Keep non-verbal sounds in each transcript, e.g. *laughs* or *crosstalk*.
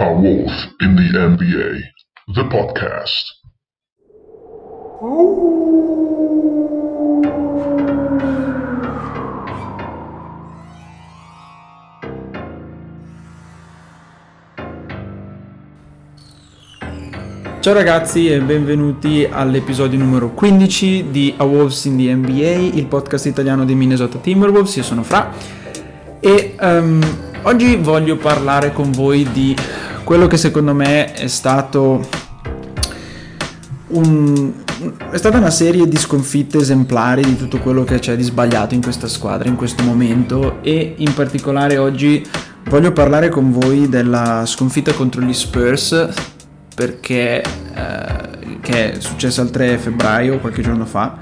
A Wolf in the NBA, the podcast. Ciao ragazzi e benvenuti all'episodio numero 15 di A Wolves in the NBA, il podcast italiano dei Minnesota Timberwolves. Io sono Fra e um, oggi voglio parlare con voi di quello che secondo me è stato un, è stata una serie di sconfitte esemplari di tutto quello che c'è di sbagliato in questa squadra in questo momento. E in particolare oggi voglio parlare con voi della sconfitta contro gli Spurs perché eh, che è successa il 3 febbraio qualche giorno fa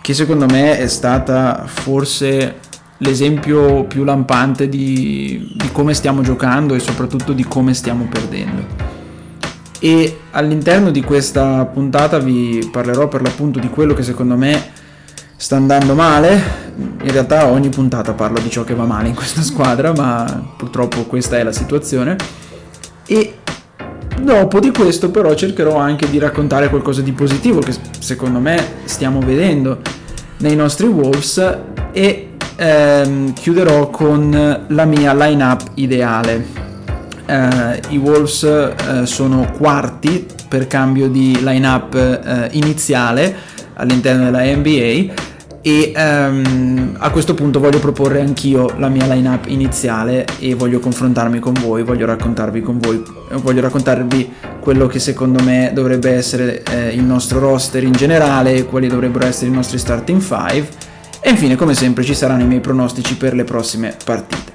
che secondo me è stata forse l'esempio più lampante di, di come stiamo giocando e soprattutto di come stiamo perdendo. E all'interno di questa puntata vi parlerò per l'appunto di quello che secondo me sta andando male. In realtà ogni puntata parlo di ciò che va male in questa squadra, ma purtroppo questa è la situazione. E dopo di questo però cercherò anche di raccontare qualcosa di positivo che secondo me stiamo vedendo nei nostri Wolves e ehm, chiuderò con la mia line-up ideale. Uh, I Wolves uh, sono quarti per cambio di line-up uh, iniziale all'interno della NBA e um, a questo punto voglio proporre anch'io la mia line-up iniziale e voglio confrontarmi con voi, voglio raccontarvi con voi, voglio raccontarvi quello che secondo me dovrebbe essere eh, il nostro roster in generale, quali dovrebbero essere i nostri starting five e infine, come sempre, ci saranno i miei pronostici per le prossime partite.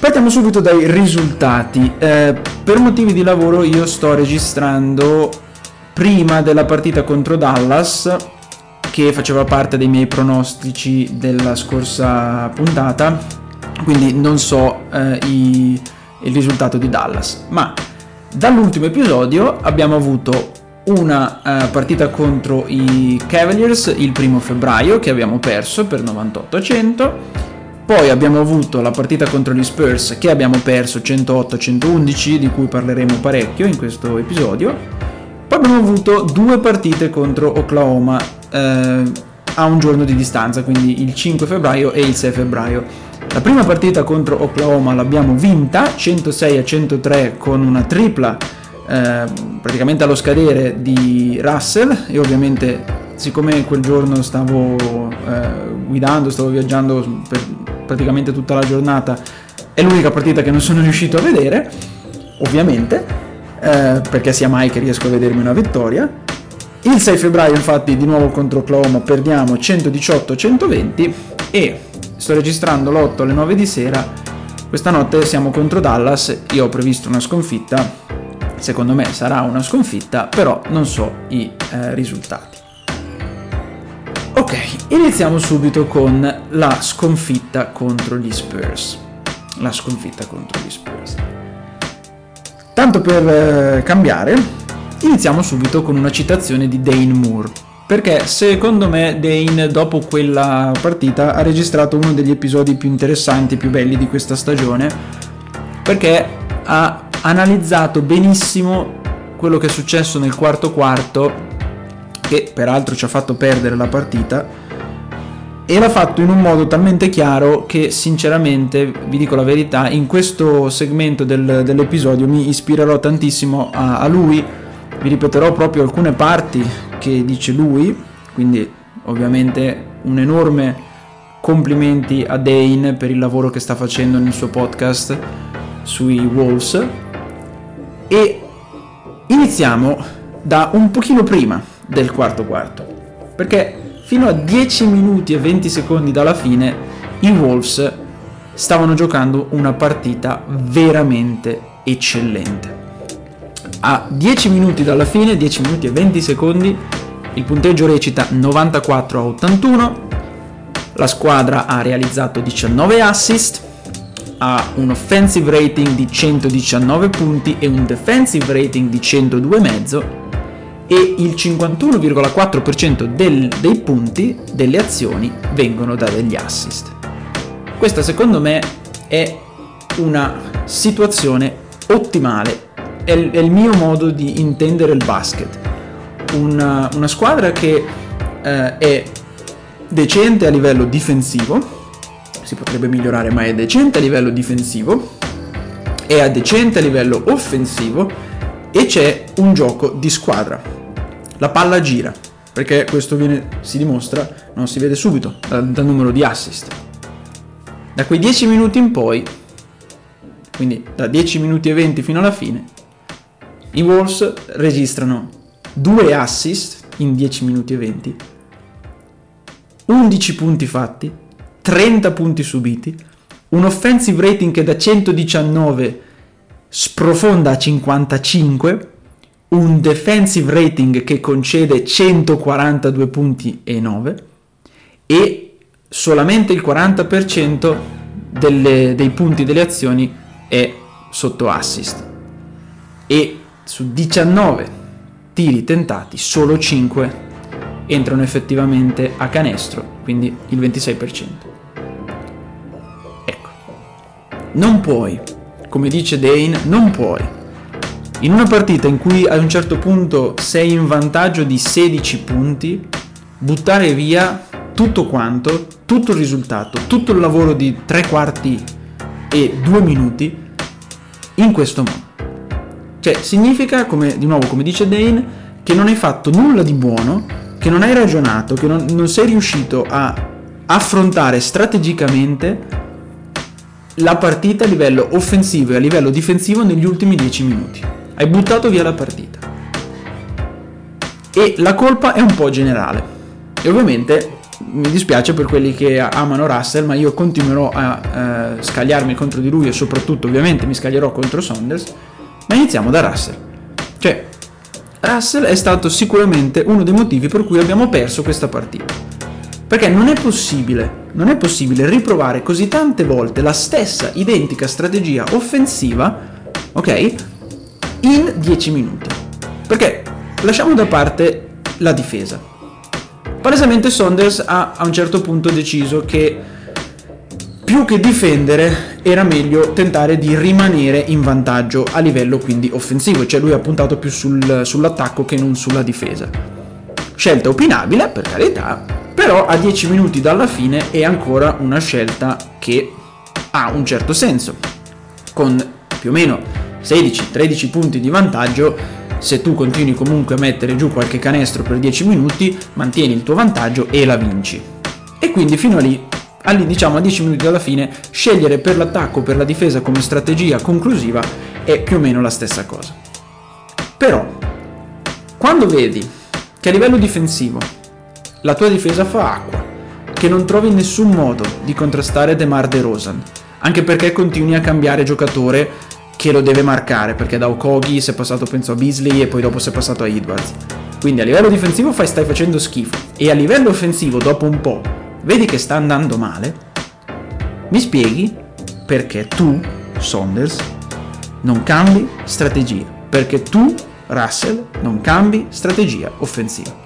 Partiamo subito dai risultati. Eh, per motivi di lavoro io sto registrando prima della partita contro Dallas, che faceva parte dei miei pronostici della scorsa puntata, quindi non so eh, i, il risultato di Dallas. Ma dall'ultimo episodio abbiamo avuto una uh, partita contro i Cavaliers il primo febbraio che abbiamo perso per 98 a 100 poi abbiamo avuto la partita contro gli Spurs che abbiamo perso 108 a 111 di cui parleremo parecchio in questo episodio. Poi abbiamo avuto due partite contro Oklahoma eh, a un giorno di distanza quindi il 5 febbraio e il 6 febbraio. La prima partita contro Oklahoma l'abbiamo vinta 106 a 103 con una tripla eh, praticamente allo scadere di Russell e ovviamente siccome quel giorno stavo eh, guidando, stavo viaggiando per praticamente tutta la giornata, è l'unica partita che non sono riuscito a vedere, ovviamente, eh, perché sia mai che riesco a vedermi una vittoria. Il 6 febbraio infatti di nuovo contro Oklahoma perdiamo 118-120 e sto registrando l'8 alle 9 di sera, questa notte siamo contro Dallas, io ho previsto una sconfitta secondo me sarà una sconfitta, però non so i eh, risultati. Ok, iniziamo subito con la sconfitta contro gli Spurs. La sconfitta contro gli Spurs. Tanto per eh, cambiare, iniziamo subito con una citazione di Dane Moore. Perché secondo me Dane dopo quella partita ha registrato uno degli episodi più interessanti più belli di questa stagione. Perché ha analizzato benissimo quello che è successo nel quarto quarto, che peraltro ci ha fatto perdere la partita, e l'ha fatto in un modo talmente chiaro che sinceramente, vi dico la verità, in questo segmento del, dell'episodio mi ispirerò tantissimo a, a lui, vi ripeterò proprio alcune parti che dice lui, quindi ovviamente un enorme complimenti a Dane per il lavoro che sta facendo nel suo podcast sui Wolves e iniziamo da un pochino prima del quarto quarto, perché fino a 10 minuti e 20 secondi dalla fine i Wolves stavano giocando una partita veramente eccellente. A 10 minuti dalla fine, 10 minuti e 20 secondi, il punteggio recita 94 a 81, la squadra ha realizzato 19 assist, ha un offensive rating di 119 punti e un defensive rating di 102,5 e il 51,4% del, dei punti delle azioni vengono da degli assist. Questa secondo me è una situazione ottimale, è, è il mio modo di intendere il basket. Una, una squadra che eh, è decente a livello difensivo, si potrebbe migliorare, ma è decente a livello difensivo, è decente a livello offensivo e c'è un gioco di squadra. La palla gira, perché questo viene, si dimostra, non si vede subito dal, dal numero di assist. Da quei 10 minuti in poi, quindi da 10 minuti e 20 fino alla fine, i Wolves registrano 2 assist in 10 minuti e 20, 11 punti fatti, 30 punti subiti, un offensive rating che da 119 sprofonda a 55, un defensive rating che concede 142 punti e 9 e solamente il 40% delle, dei punti delle azioni è sotto assist e su 19 tiri tentati solo 5 entrano effettivamente a canestro, quindi il 26%. Non puoi, come dice Dane, non puoi. In una partita in cui a un certo punto sei in vantaggio di 16 punti, buttare via tutto quanto, tutto il risultato, tutto il lavoro di tre quarti e due minuti in questo modo. Cioè, significa, come, di nuovo, come dice Dane, che non hai fatto nulla di buono, che non hai ragionato, che non, non sei riuscito a affrontare strategicamente la partita a livello offensivo e a livello difensivo negli ultimi 10 minuti. Hai buttato via la partita. E la colpa è un po' generale. E ovviamente mi dispiace per quelli che amano Russell, ma io continuerò a eh, scagliarmi contro di lui e soprattutto ovviamente mi scaglierò contro Saunders. Ma iniziamo da Russell. Cioè, Russell è stato sicuramente uno dei motivi per cui abbiamo perso questa partita. Perché non è possibile, non è possibile riprovare così tante volte la stessa identica strategia offensiva, ok? In 10 minuti. Perché lasciamo da parte la difesa. Palesemente Saunders ha a un certo punto deciso che più che difendere era meglio tentare di rimanere in vantaggio a livello quindi offensivo, cioè lui ha puntato più sul, sull'attacco che non sulla difesa. Scelta opinabile, per carità, però a 10 minuti dalla fine è ancora una scelta che ha un certo senso. Con più o meno 16-13 punti di vantaggio, se tu continui comunque a mettere giù qualche canestro per 10 minuti, mantieni il tuo vantaggio e la vinci. E quindi fino a lì Allì, diciamo a 10 minuti dalla fine, scegliere per l'attacco o per la difesa come strategia conclusiva è più o meno la stessa cosa. Però, quando vedi che a livello difensivo la tua difesa fa acqua, che non trovi nessun modo di contrastare DeMar DeRozan, anche perché continui a cambiare giocatore che lo deve marcare, perché da Okogi si è passato penso a Beasley e poi dopo si è passato a Edwards. Quindi a livello difensivo fai, stai facendo schifo e a livello offensivo dopo un po' vedi che sta andando male, mi spieghi perché tu, Saunders, non cambi strategia, perché tu, Russell, non cambi strategia offensiva.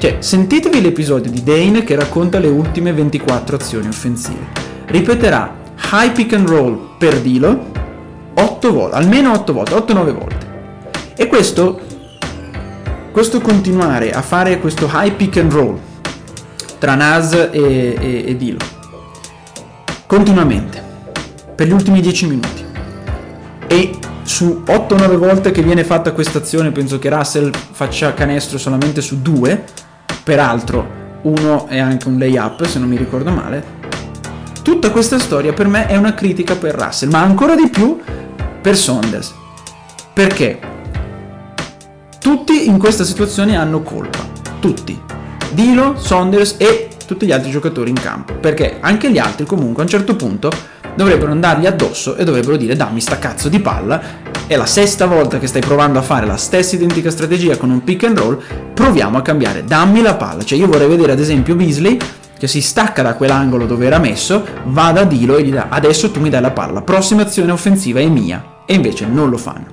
Cioè, sentitevi l'episodio di Dane che racconta le ultime 24 azioni offensive. Ripeterà high pick and roll per Dilo 8 volte, almeno 8 volte, 8-9 volte. E questo, questo continuare a fare questo high pick and roll tra Nas e, e, e Dilo. Continuamente, per gli ultimi 10 minuti. E su 8-9 volte che viene fatta questa azione penso che Russell faccia canestro solamente su due, peraltro uno è anche un layup se non mi ricordo male. Tutta questa storia per me è una critica per Russell, ma ancora di più per Saunders. Perché? Tutti in questa situazione hanno colpa, tutti. Dilo, Saunders e tutti gli altri giocatori in campo, perché anche gli altri comunque a un certo punto dovrebbero andargli addosso e dovrebbero dire dammi sta cazzo di palla, è la sesta volta che stai provando a fare la stessa identica strategia con un pick and roll, proviamo a cambiare, dammi la palla, cioè io vorrei vedere ad esempio Beasley che si stacca da quell'angolo dove era messo, va da Dilo e gli dà adesso tu mi dai la palla, prossima azione offensiva è mia, e invece non lo fanno.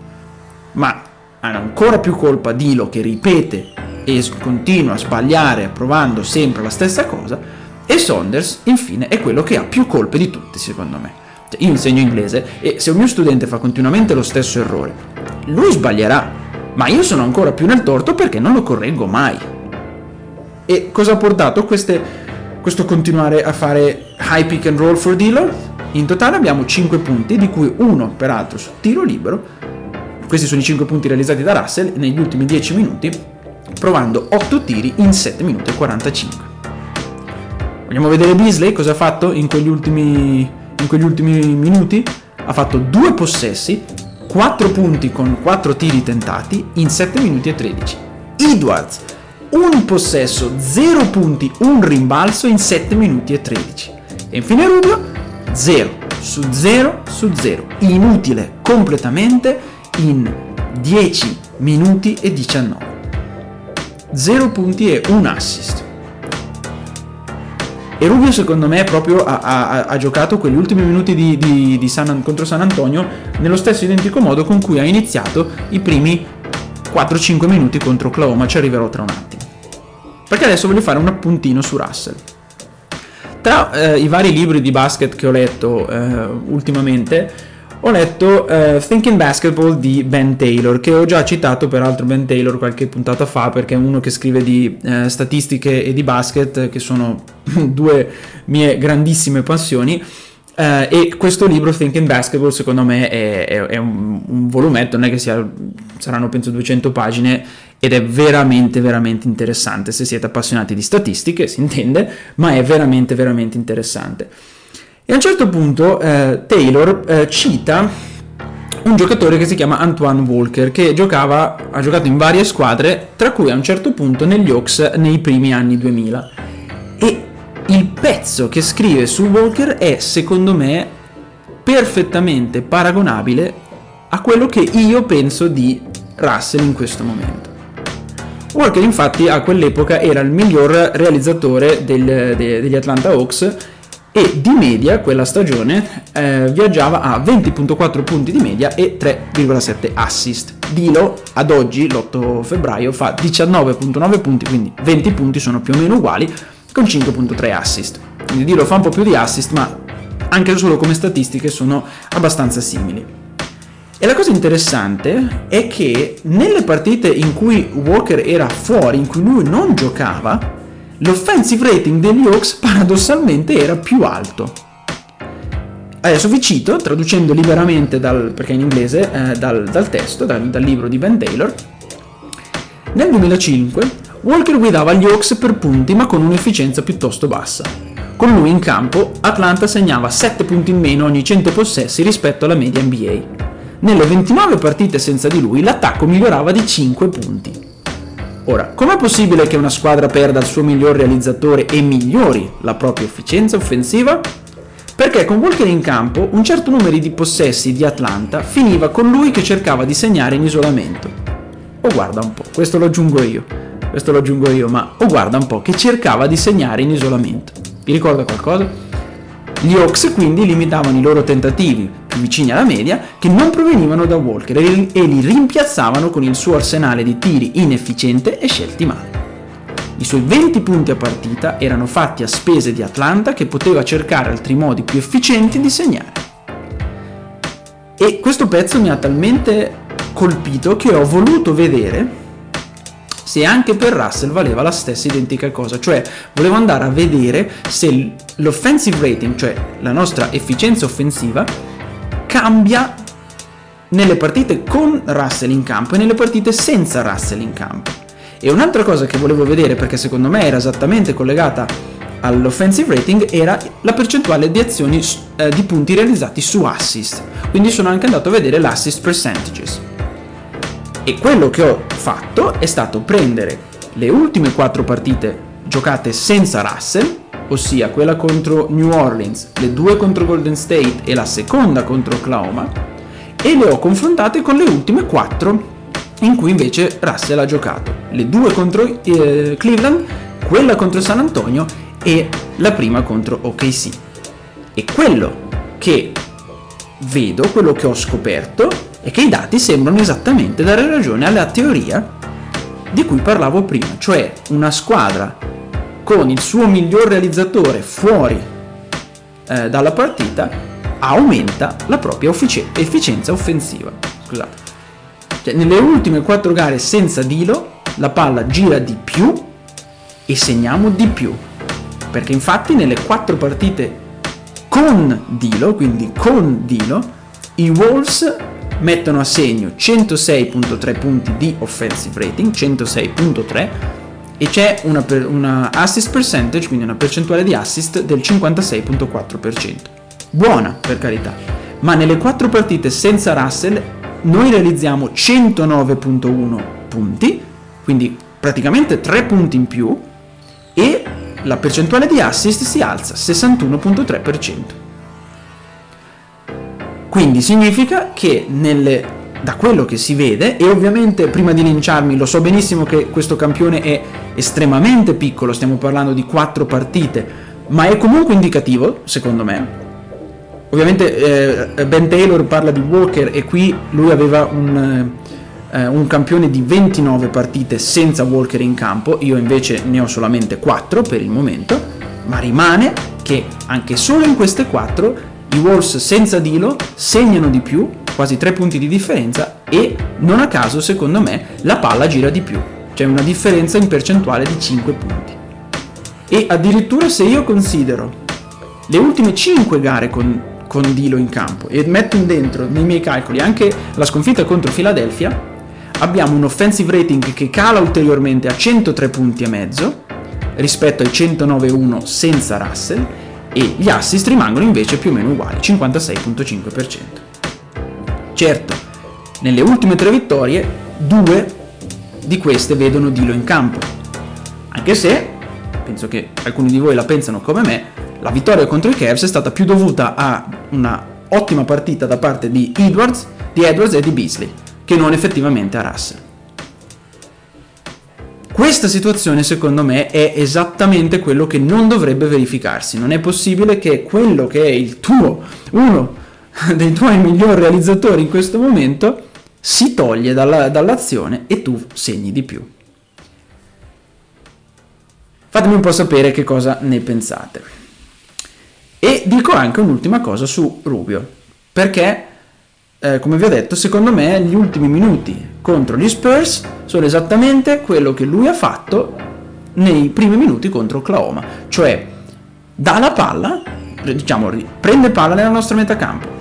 Ma hanno ancora più colpa Dilo che ripete e continua a sbagliare provando sempre la stessa cosa. E Saunders infine è quello che ha più colpe di tutti secondo me Cioè, io insegno inglese e se un mio studente fa continuamente lo stesso errore, lui sbaglierà, ma io sono ancora più nel torto perché non lo correggo mai. E cosa ha portato queste, questo continuare a fare high pick and roll for Dillon? In totale abbiamo 5 punti, di cui uno peraltro su tiro libero. Questi sono i 5 punti realizzati da Russell negli ultimi 10 minuti, provando 8 tiri in 7 minuti e 45. Vogliamo vedere Beasley cosa ha fatto in quegli ultimi, in quegli ultimi minuti? Ha fatto due possessi, 4 punti con 4 tiri tentati in 7 minuti e 13. Edwards, un possesso, 0 punti, un rimbalzo in 7 minuti e 13. E infine Rubio, 0 su 0 su 0. Inutile completamente in 10 minuti e 19. 0 punti e un assist. E Rubio secondo me proprio ha, ha, ha giocato quegli ultimi minuti di, di, di San, contro San Antonio nello stesso identico modo con cui ha iniziato i primi 4-5 minuti contro Oklahoma, ci arriverò tra un attimo. Perché adesso voglio fare un appuntino su Russell. Tra eh, i vari libri di basket che ho letto eh, ultimamente, ho letto uh, Thinking Basketball di Ben Taylor, che ho già citato peraltro Ben Taylor qualche puntata fa, perché è uno che scrive di uh, statistiche e di basket, che sono *laughs* due mie grandissime passioni. Uh, e questo libro, Thinking Basketball, secondo me è, è, è un, un, volumetto, non è che sia, saranno penso 200 pagine, ed è veramente, veramente interessante. Se siete appassionati di statistiche, si intende, ma è veramente, veramente interessante. E a un certo punto eh, Taylor eh, cita un giocatore che si chiama Antoine Walker, che giocava, ha giocato in varie squadre, tra cui a un certo punto negli Hawks nei primi anni 2000. E il pezzo che scrive su Walker è, secondo me, perfettamente paragonabile a quello che io penso di Russell in questo momento. Walker infatti a quell'epoca era il miglior realizzatore del, de, degli Atlanta Hawks e di media quella stagione eh, viaggiava a 20.4 punti di media e 3,7 assist. Dilo ad oggi, l'8 febbraio, fa 19.9 punti, quindi 20 punti sono più o meno uguali, con 5.3 assist. Quindi Dilo fa un po' più di assist, ma anche solo come statistiche sono abbastanza simili. E la cosa interessante è che nelle partite in cui Walker era fuori, in cui lui non giocava, l'offensive rating degli Hawks paradossalmente era più alto. Adesso vi cito, traducendo liberamente, dal, perché in inglese, eh, dal, dal, testo, dal, dal libro di Ben Taylor. Nel 2005 Walker guidava gli Hawks per punti ma con un'efficienza piuttosto bassa. Con lui in campo Atlanta segnava 7 punti in meno ogni 100 possessi rispetto alla media NBA. Nelle 29 partite senza di lui l'attacco migliorava di 5 punti. Ora, com'è possibile che una squadra perda il suo miglior realizzatore e migliori la propria efficienza offensiva? Perché con Walker in campo un certo numero di possessi di Atlanta finiva con lui che cercava di segnare in isolamento. O oh, guarda un po', questo lo aggiungo io, questo lo aggiungo io, ma o oh, guarda un po' che cercava di segnare in isolamento. Vi ricorda qualcosa? Gli Hawks quindi limitavano i loro tentativi vicini alla media che non provenivano da Walker e li rimpiazzavano con il suo arsenale di tiri inefficiente e scelti male. I suoi 20 punti a partita erano fatti a spese di Atlanta che poteva cercare altri modi più efficienti di segnare. E questo pezzo mi ha talmente colpito che ho voluto vedere se anche per Russell valeva la stessa identica cosa, cioè volevo andare a vedere se l'offensive rating, cioè la nostra efficienza offensiva, cambia nelle partite con Russell in campo e nelle partite senza Russell in campo. E un'altra cosa che volevo vedere, perché secondo me era esattamente collegata all'offensive rating, era la percentuale di azioni eh, di punti realizzati su assist. Quindi sono anche andato a vedere l'assist percentages. E quello che ho fatto è stato prendere le ultime quattro partite giocate senza Russell, ossia quella contro New Orleans, le due contro Golden State e la seconda contro Oklahoma, e le ho confrontate con le ultime quattro in cui invece Russell ha giocato. Le due contro eh, Cleveland, quella contro San Antonio e la prima contro OKC. E quello che vedo, quello che ho scoperto, è che i dati sembrano esattamente dare ragione alla teoria di cui parlavo prima, cioè una squadra con il suo miglior realizzatore fuori eh, dalla partita aumenta la propria efficienza offensiva. Scusate. Cioè, nelle ultime quattro gare senza Dilo, la palla gira di più e segniamo di più. Perché infatti nelle quattro partite con Dilo, quindi con Dilo, i Wolves mettono a segno 106.3 punti di offensive rating, 106.3 e c'è una, una, assist percentage, quindi una percentuale di assist del 56.4%. Buona, per carità. Ma nelle quattro partite senza Russell noi realizziamo 109.1 punti, quindi praticamente 3 punti in più e la percentuale di assist si alza 61.3%. Quindi significa che nelle, da quello che si vede, e ovviamente prima di linciarmi lo so benissimo che questo campione è estremamente piccolo, stiamo parlando di quattro partite, ma è comunque indicativo, secondo me. Ovviamente eh, Ben Taylor parla di Walker e qui lui aveva un, eh, un campione di 29 partite senza Walker in campo, io invece ne ho solamente 4 per il momento, ma rimane che anche solo in queste 4 i Wolves senza Dilo segnano di più, quasi 3 punti di differenza e non a caso secondo me la palla gira di più, c'è una differenza in percentuale di 5 punti. E addirittura se io considero le ultime 5 gare con, con Dilo in campo e metto dentro nei miei calcoli anche la sconfitta contro Philadelphia, abbiamo un offensive rating che cala ulteriormente a 103 punti e mezzo rispetto ai 109,1 senza Russell e gli assist rimangono invece più o meno uguali, 56.5%. Certo, nelle ultime tre vittorie, due di queste vedono Dilo in campo, anche se, penso che alcuni di voi la pensano come me, la vittoria contro i Cavs è stata più dovuta a una ottima partita da parte di Edwards, di Edwards e di Beasley, che non effettivamente a Russell. Questa situazione secondo me è esattamente quello che non dovrebbe verificarsi. Non è possibile che quello che è il tuo, uno *laughs* dei tuoi migliori realizzatori in questo momento, si toglie dalla, dall'azione e tu segni di più. Fatemi un po' sapere che cosa ne pensate. E dico anche un'ultima cosa su Rubio, perché eh, come vi ho detto, secondo me gli ultimi minuti contro gli Spurs sono esattamente quello che lui ha fatto nei primi minuti contro Oklahoma, cioè dà la palla, diciamo, prende palla nella nostra metacampo,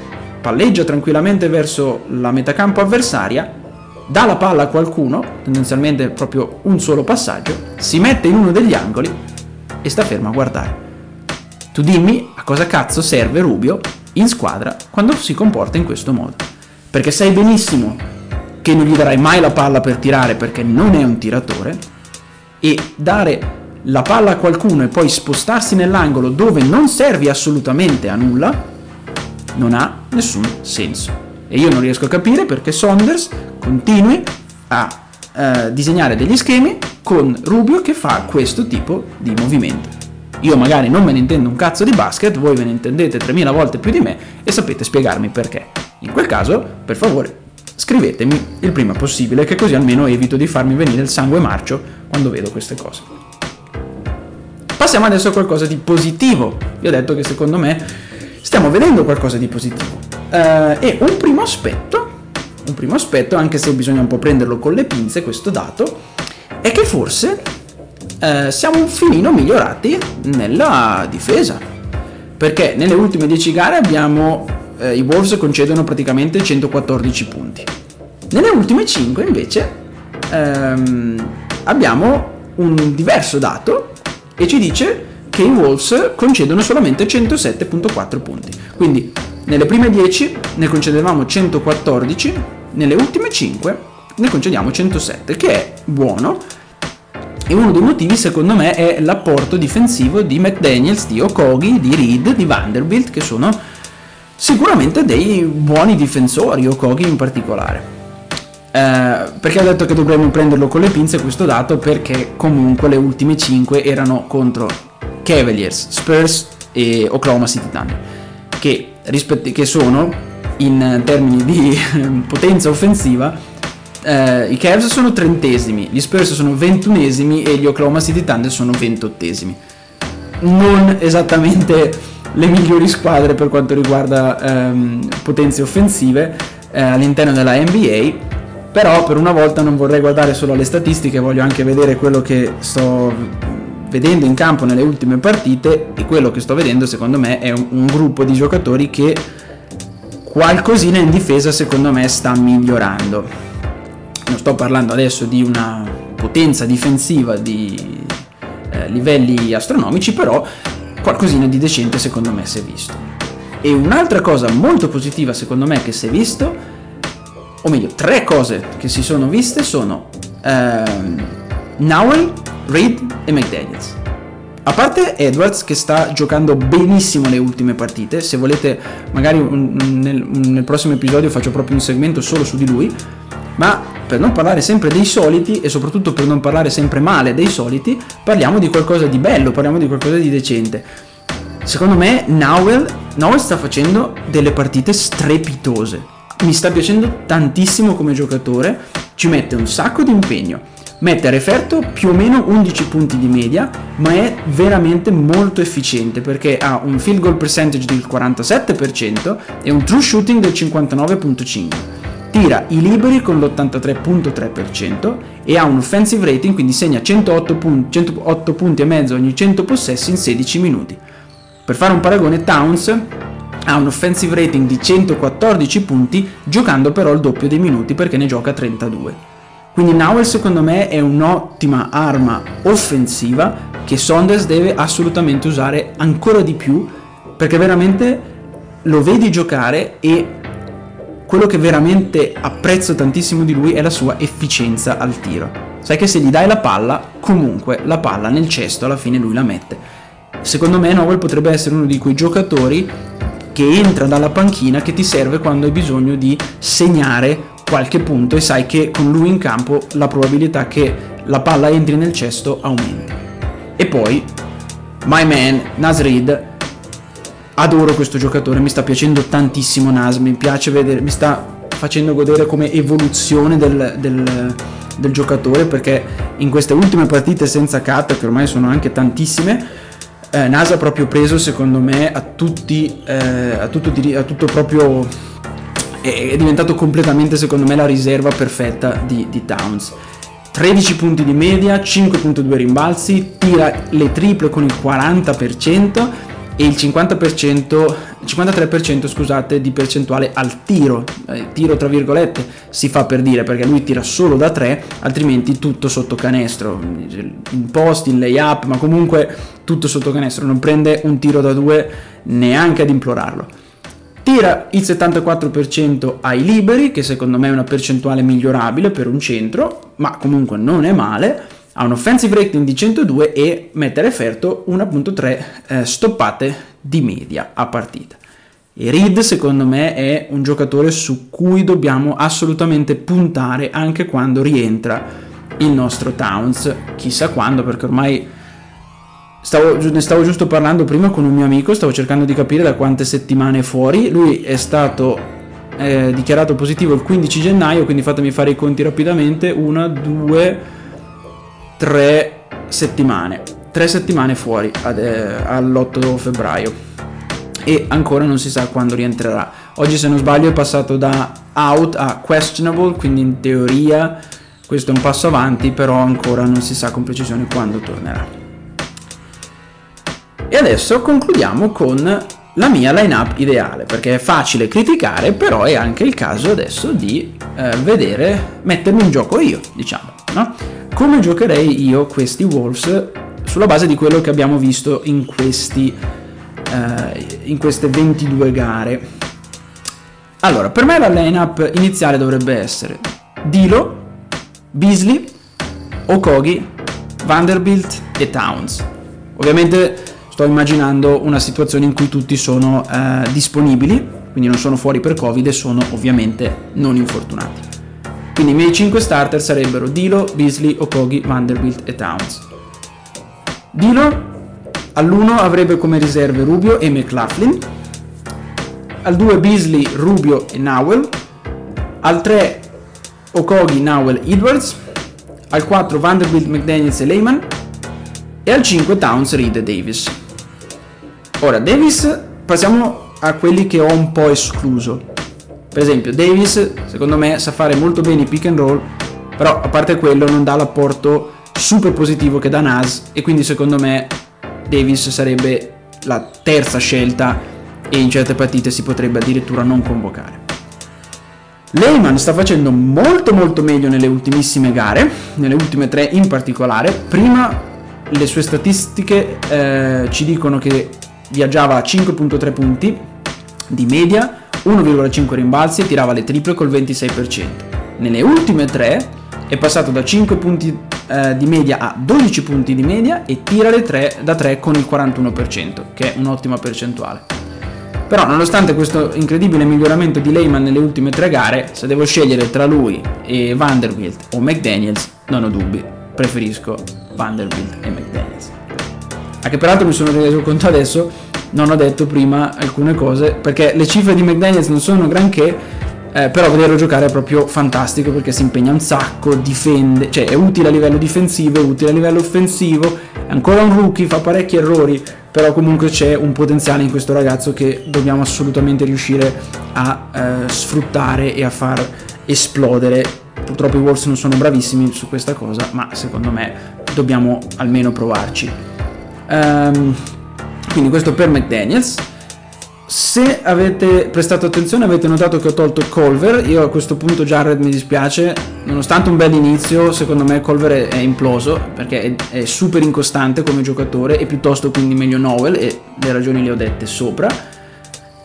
palleggia tranquillamente verso la metacampo avversaria, dà la palla a qualcuno, tendenzialmente proprio un solo passaggio, si mette in uno degli angoli e sta fermo a guardare. Tu dimmi a cosa cazzo serve Rubio in squadra quando si comporta in questo modo. Perché sai benissimo che non gli darai mai la palla per tirare perché non è un tiratore e dare la palla a qualcuno e poi spostarsi nell'angolo dove non servi assolutamente a nulla non ha nessun senso. E io non riesco a capire perché Saunders continui a eh, disegnare degli schemi con Rubio che fa questo tipo di movimento. Io magari non me ne intendo un cazzo di basket, voi ve ne intendete 3000 volte più di me e sapete spiegarmi perché. In quel caso, per favore, scrivetemi il prima possibile, che così almeno evito di farmi venire il sangue marcio quando vedo queste cose. Passiamo adesso a qualcosa di positivo. Vi ho detto che secondo me stiamo vedendo qualcosa di positivo. Uh, e un primo aspetto, un primo aspetto, anche se bisogna un po' prenderlo con le pinze questo dato, è che forse eh, siamo un filino migliorati nella difesa. Perché nelle ultime 10 gare abbiamo eh, i Wolves concedono praticamente 114 punti. Nelle ultime 5 invece ehm, abbiamo un diverso dato e ci dice che i Wolves concedono solamente 107.4 punti. Quindi nelle prime 10 ne concedevamo 114, nelle ultime 5 ne concediamo 107, che è buono e uno dei motivi secondo me è l'apporto difensivo di McDaniels, di Okogi, di Reed, di Vanderbilt che sono sicuramente dei buoni difensori, Okogi in particolare. Eh, perché ho detto che dovremmo prenderlo con le pinze questo dato perché comunque le ultime 5 erano contro Cavaliers, Spurs e Oklahoma City Thunder che, rispetti, che sono in termini di *laughs* potenza offensiva eh, i Cavs sono trentesimi, gli Spurs sono ventunesimi e gli Oklahoma City Thunder sono ventottesimi. Non esattamente *laughs* le migliori squadre per quanto riguarda ehm, potenze offensive eh, all'interno della NBA. Però per una volta non vorrei guardare solo alle statistiche, voglio anche vedere quello che sto vedendo in campo nelle ultime partite e quello che sto vedendo secondo me è un, un gruppo di giocatori che qualcosina in difesa secondo me sta migliorando. Non sto parlando adesso di una potenza difensiva di eh, livelli astronomici, però qualcosina di decente secondo me si è visto. E un'altra cosa molto positiva secondo me che si è visto, o meglio, tre cose che si sono viste sono ehm, Nowell, Reed e McDaniels. A parte Edwards che sta giocando benissimo le ultime partite, se volete magari nel, nel, prossimo episodio faccio proprio un segmento solo su di lui, ma per non parlare sempre dei soliti e soprattutto per non parlare sempre male dei soliti, parliamo di qualcosa di bello, parliamo di qualcosa di decente. Secondo me Nowell, Nowell sta facendo delle partite strepitose, mi sta piacendo tantissimo come giocatore, ci mette un sacco di impegno mette a referto più o meno 11 punti di media, ma è veramente molto efficiente perché ha un field goal percentage del 47% e un true shooting del 59.5%. Tira i liberi con l'83.3% e ha un offensive rating, quindi segna 108 punti, 108 punti e mezzo ogni 100 possessi in 16 minuti. Per fare un paragone, Towns ha un offensive rating di 114 punti, giocando però il doppio dei minuti perché ne gioca 32. Quindi Nowell secondo me è un'ottima arma offensiva che Saunders deve assolutamente usare ancora di più perché veramente lo vedi giocare e quello che veramente apprezzo tantissimo di lui è la sua efficienza al tiro. Sai che se gli dai la palla, comunque la palla nel cesto alla fine lui la mette. Secondo me Nowell potrebbe essere uno di quei giocatori che entra dalla panchina che ti serve quando hai bisogno di segnare qualche punto e sai che con lui in campo la probabilità che la palla entri nel cesto aumenta. E poi, my man, Nasrid, adoro questo giocatore, mi sta piacendo tantissimo Nas, mi piace vedere, mi sta facendo godere come evoluzione del, del, del giocatore perché in queste ultime partite senza cut, che ormai sono anche tantissime, eh, Nas ha proprio preso secondo me a tutti, eh, a, tutto, a tutto proprio è diventato completamente secondo me la riserva perfetta di, di Towns. 13 punti di media, 5.2 rimbalzi, tira le triple con il 40% e il 50%, 53% scusate, di percentuale al tiro, eh, tiro tra virgolette si fa per dire perché lui tira solo da 3, altrimenti tutto sotto canestro, in post, in layup, ma comunque tutto sotto canestro, non prende un tiro da 2 neanche ad implorarlo tira il 74% ai liberi, che secondo me è una percentuale migliorabile per un centro, ma comunque non è male, ha un offensive rating di 102 e mette referto 1.3 eh, stoppate di media a partita. E Reed secondo me è un giocatore su cui dobbiamo assolutamente puntare anche quando rientra il nostro Towns, chissà quando perché ormai Stavo, ne stavo giusto parlando prima con un mio amico, stavo cercando di capire da quante settimane è fuori. Lui è stato eh, dichiarato positivo il 15 gennaio, quindi fatemi fare i conti rapidamente. Una, due, tre settimane. Tre settimane fuori ad, eh, all'8 febbraio. E ancora non si sa quando rientrerà. Oggi, se non sbaglio, è passato da out a questionable, quindi in teoria questo è un passo avanti, però ancora non si sa con precisione quando tornerà. E adesso concludiamo con la mia lineup ideale, perché è facile criticare, però è anche il caso adesso di eh, vedere, mettermi in gioco io, diciamo, no? Come giocherei io questi Wolves sulla base di quello che abbiamo visto in, questi, eh, in queste 22 gare. Allora, per me la lineup iniziale dovrebbe essere Dilo, Beasley, Okogi, Vanderbilt e Towns. Ovviamente sto immaginando una situazione in cui tutti sono eh, disponibili, quindi non sono fuori per Covid e sono ovviamente non infortunati. Quindi i miei 5 starter sarebbero Dilo, Beasley, Okogi, Vanderbilt e Towns. Dilo all'1 avrebbe come riserve Rubio e McLaughlin, al 2 Beasley, Rubio e Nowell, al 3 Okogi, Nowell, Edwards, al 4 Vanderbilt, McDaniels e Lehman e al 5 Towns, Reed e Davis. Ora, Davis, passiamo a quelli che ho un po' escluso. Per esempio, Davis, secondo me, sa fare molto bene i pick and roll, però a parte quello non dà l'apporto super positivo che dà Nas e quindi secondo me Davis sarebbe la terza scelta e in certe partite si potrebbe addirittura non convocare. Lehman sta facendo molto molto meglio nelle ultimissime gare, nelle ultime tre in particolare. Prima le sue statistiche eh, ci dicono che viaggiava a 5.3 punti di media, 1,5 rimbalzi e tirava le triple col 26%. Nelle ultime tre è passato da 5 punti eh, di media a 12 punti di media e tira le 3 da 3 con il 41%, che è un'ottima percentuale. Però nonostante questo incredibile miglioramento di Lehman nelle ultime tre gare, se devo scegliere tra lui e Vanderbilt o McDaniels, non ho dubbi, preferisco Vanderbilt e McDaniels. Anche peraltro mi sono reso conto adesso, non ho detto prima alcune cose, perché le cifre di McDaniels non sono granché, eh, però vederlo giocare è proprio fantastico perché si impegna un sacco, difende, cioè è utile a livello difensivo, è utile a livello offensivo, è ancora un rookie, fa parecchi errori, però comunque c'è un potenziale in questo ragazzo che dobbiamo assolutamente riuscire a eh, sfruttare e a far esplodere. Purtroppo i Wolves non sono bravissimi su questa cosa, ma secondo me dobbiamo almeno provarci. Um, quindi questo per McDaniels. Se avete prestato attenzione avete notato che ho tolto Colver, io a questo punto Jared mi dispiace, nonostante un bel inizio secondo me Colver è, imploso perché è, è, super incostante come giocatore e piuttosto quindi meglio Noel e le ragioni le ho dette sopra.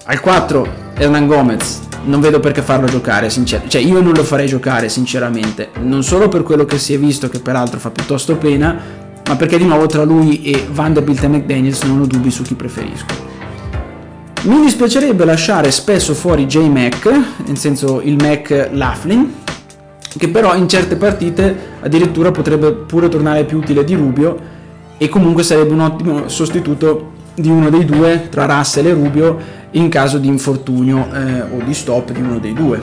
Al 4 Hernan Gomez, non vedo perché farlo giocare, sincer- cioè io non lo farei giocare sinceramente, non solo per quello che si è visto che peraltro fa piuttosto pena, ma perché di nuovo tra lui e Vanderbilt e McDaniels non ho dubbi su chi preferisco. Mi dispiacerebbe lasciare spesso fuori J Mac, nel senso il Mac Laughlin, che però in certe partite addirittura potrebbe pure tornare più utile di Rubio e comunque sarebbe un ottimo sostituto di uno dei due tra Russell e Rubio in caso di infortunio eh, o di stop di uno dei due.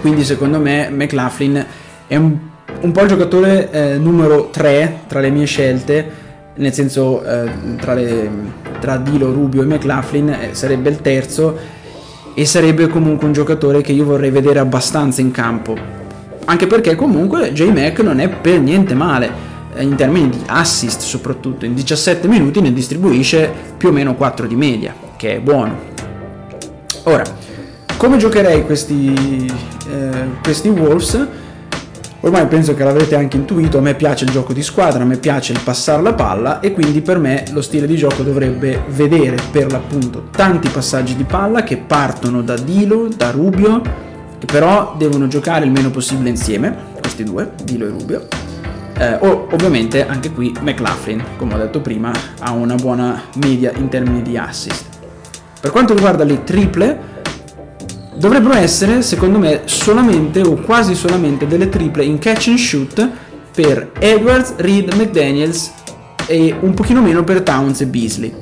Quindi secondo me McLaughlin è un, un po' il giocatore eh, numero 3 tra le mie scelte nel senso eh, tra, le, tra, Dilo, Rubio e McLaughlin eh, sarebbe il terzo e sarebbe comunque un giocatore che io vorrei vedere abbastanza in campo. Anche perché comunque J-Mac non è per niente male eh, in termini di assist soprattutto in 17 minuti ne distribuisce più o meno 4 di media che è buono. Ora come giocherei questi, eh, questi Wolves Ormai penso che l'avrete anche intuito, a me piace il gioco di squadra, a me piace il passare la palla e quindi per me lo stile di gioco dovrebbe vedere per l'appunto tanti passaggi di palla che partono da Dilo, da Rubio, che però devono giocare il meno possibile insieme, questi due, Dilo e Rubio. Eh, o ovviamente anche qui McLaughlin, come ho detto prima, ha una buona media in termini di assist. Per quanto riguarda le triple, dovrebbero essere, secondo me, solamente o quasi solamente delle triple in catch and shoot per Edwards, Reed, McDaniels e un pochino meno per Towns e Beasley.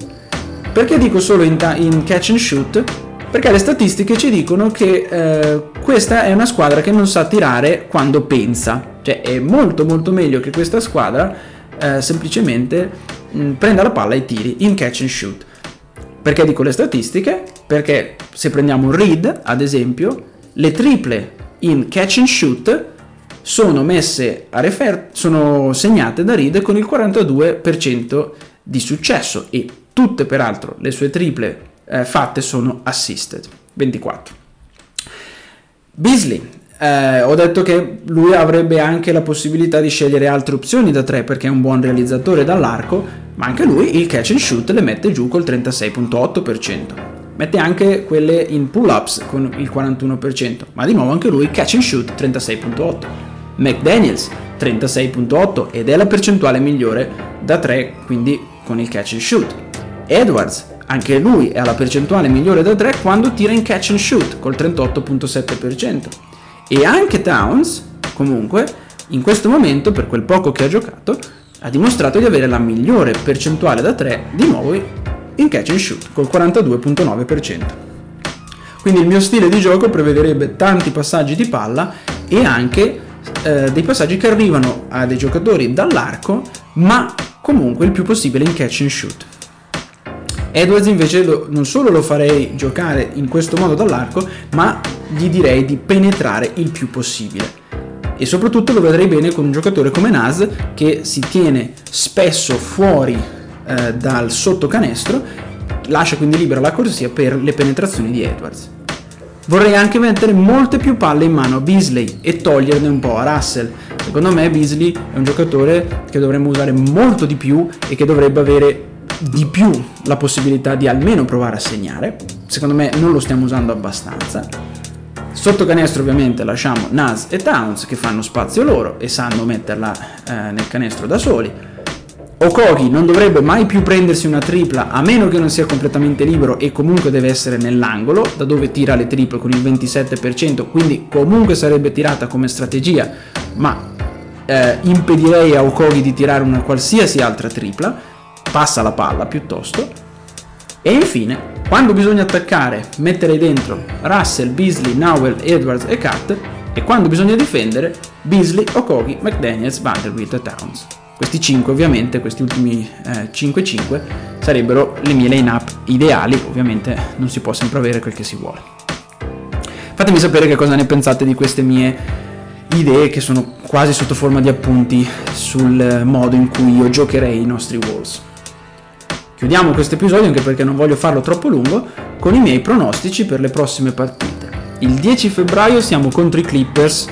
Perché dico solo in, ta- in catch and shoot? Perché le statistiche ci dicono che eh, questa è una squadra che non sa tirare quando pensa, cioè è molto molto meglio che questa squadra eh, semplicemente mh, prenda la palla e tiri in catch and shoot. Perché dico le statistiche? Perché se prendiamo Reed, ad esempio, le triple in catch and shoot sono messe a refer- sono segnate da Reed con il 42% di successo e tutte peraltro le sue triple eh, fatte sono assisted, 24. Beasley, eh, ho detto che lui avrebbe anche la possibilità di scegliere altre opzioni da 3 perché è un buon realizzatore dall'arco, ma anche lui il catch and shoot le mette giù col 36.8%. Mette anche quelle in pull-ups con il 41%, ma di nuovo anche lui catch and shoot 36.8. McDaniels 36.8 ed è la percentuale migliore da 3, quindi con il catch and shoot. Edwards anche lui è alla percentuale migliore da 3 quando tira in catch and shoot col 38.7%. E anche Towns, comunque, in questo momento, per quel poco che ha giocato, ha dimostrato di avere la migliore percentuale da 3 di nuovo in catch and shoot, col 42.9%. Quindi il mio stile di gioco prevederebbe tanti passaggi di palla e anche eh, dei passaggi che arrivano a dei giocatori dall'arco, ma comunque il più possibile in catch and shoot. Edwards invece lo, non solo lo farei giocare in questo modo dall'arco, ma gli direi di penetrare il più possibile. E soprattutto lo vedrei bene con un giocatore come Nas che si tiene spesso fuori eh, dal sottocanestro, lascia quindi libera la corsia per le penetrazioni di Edwards. Vorrei anche mettere molte più palle in mano a Beasley e toglierne un po' a Russell. Secondo me Beasley è un giocatore che dovremmo usare molto di più e che dovrebbe avere di più la possibilità di almeno provare a segnare. Secondo me non lo stiamo usando abbastanza. Sotto canestro ovviamente lasciamo Nas e Towns che fanno spazio loro e sanno metterla eh, nel canestro da soli. Okogi non dovrebbe mai più prendersi una tripla a meno che non sia completamente libero e comunque deve essere nell'angolo, da dove tira le triple con il 27%, quindi comunque sarebbe tirata come strategia, ma eh, impedirei a Okogi di tirare una qualsiasi altra tripla, passa la palla piuttosto. E infine, quando bisogna attaccare, mettere dentro Russell, Beasley, Nowell, Edwards e Cat, e quando bisogna difendere, Beasley, Okogi, McDaniels, Vanderbilt e Towns. Questi 5 ovviamente, questi ultimi eh, 5-5 sarebbero le mie line-up ideali, ovviamente non si può sempre avere quel che si vuole. Fatemi sapere che cosa ne pensate di queste mie idee che sono quasi sotto forma di appunti sul modo in cui io giocherei i nostri Wolves. Chiudiamo questo episodio anche perché non voglio farlo troppo lungo con i miei pronostici per le prossime partite. Il 10 febbraio siamo contro i Clippers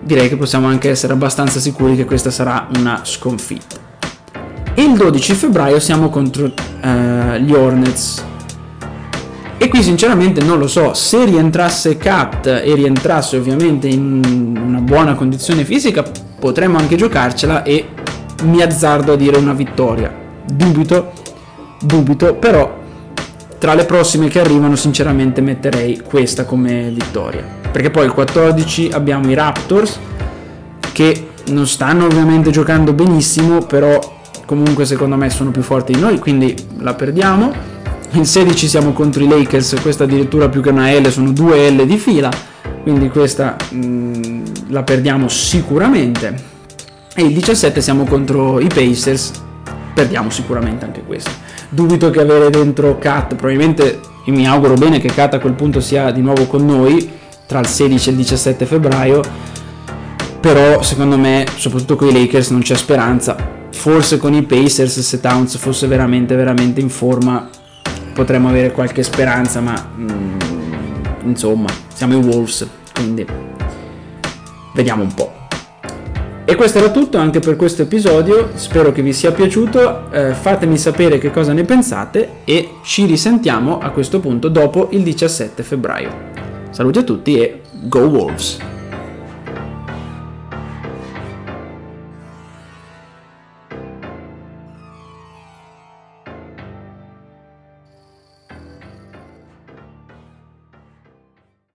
direi che possiamo anche essere abbastanza sicuri che questa sarà una sconfitta. Il 12 febbraio siamo contro uh, gli Hornets. E qui sinceramente non lo so, se rientrasse Cat e rientrasse ovviamente in una buona condizione fisica, potremmo anche giocarcela e mi azzardo a dire una vittoria. Dubito, dubito, però tra le prossime che arrivano sinceramente metterei questa come vittoria perché poi il 14 abbiamo i Raptors che non stanno ovviamente giocando benissimo, però comunque secondo me sono più forti di noi, quindi la perdiamo. Il 16 siamo contro i Lakers, questa addirittura più che una L, sono due L di fila, quindi questa mh, mm, la perdiamo sicuramente. E il 17 siamo contro i Pacers, perdiamo sicuramente anche questa. Dubito che avere dentro Kat, probabilmente mi auguro bene che Kat a quel punto sia di nuovo con noi, tra il 16 e il 17 febbraio però secondo me soprattutto con i Lakers non c'è speranza. Forse con i Pacers se Towns fosse veramente veramente in forma potremmo avere qualche speranza ma mm, insomma siamo i Wolves quindi vediamo un po' E questo era tutto anche per questo episodio, spero che vi sia piaciuto, eh, fatemi sapere che cosa ne pensate e ci risentiamo a questo punto dopo il 17 febbraio. Saluti a tutti e Go Wolves!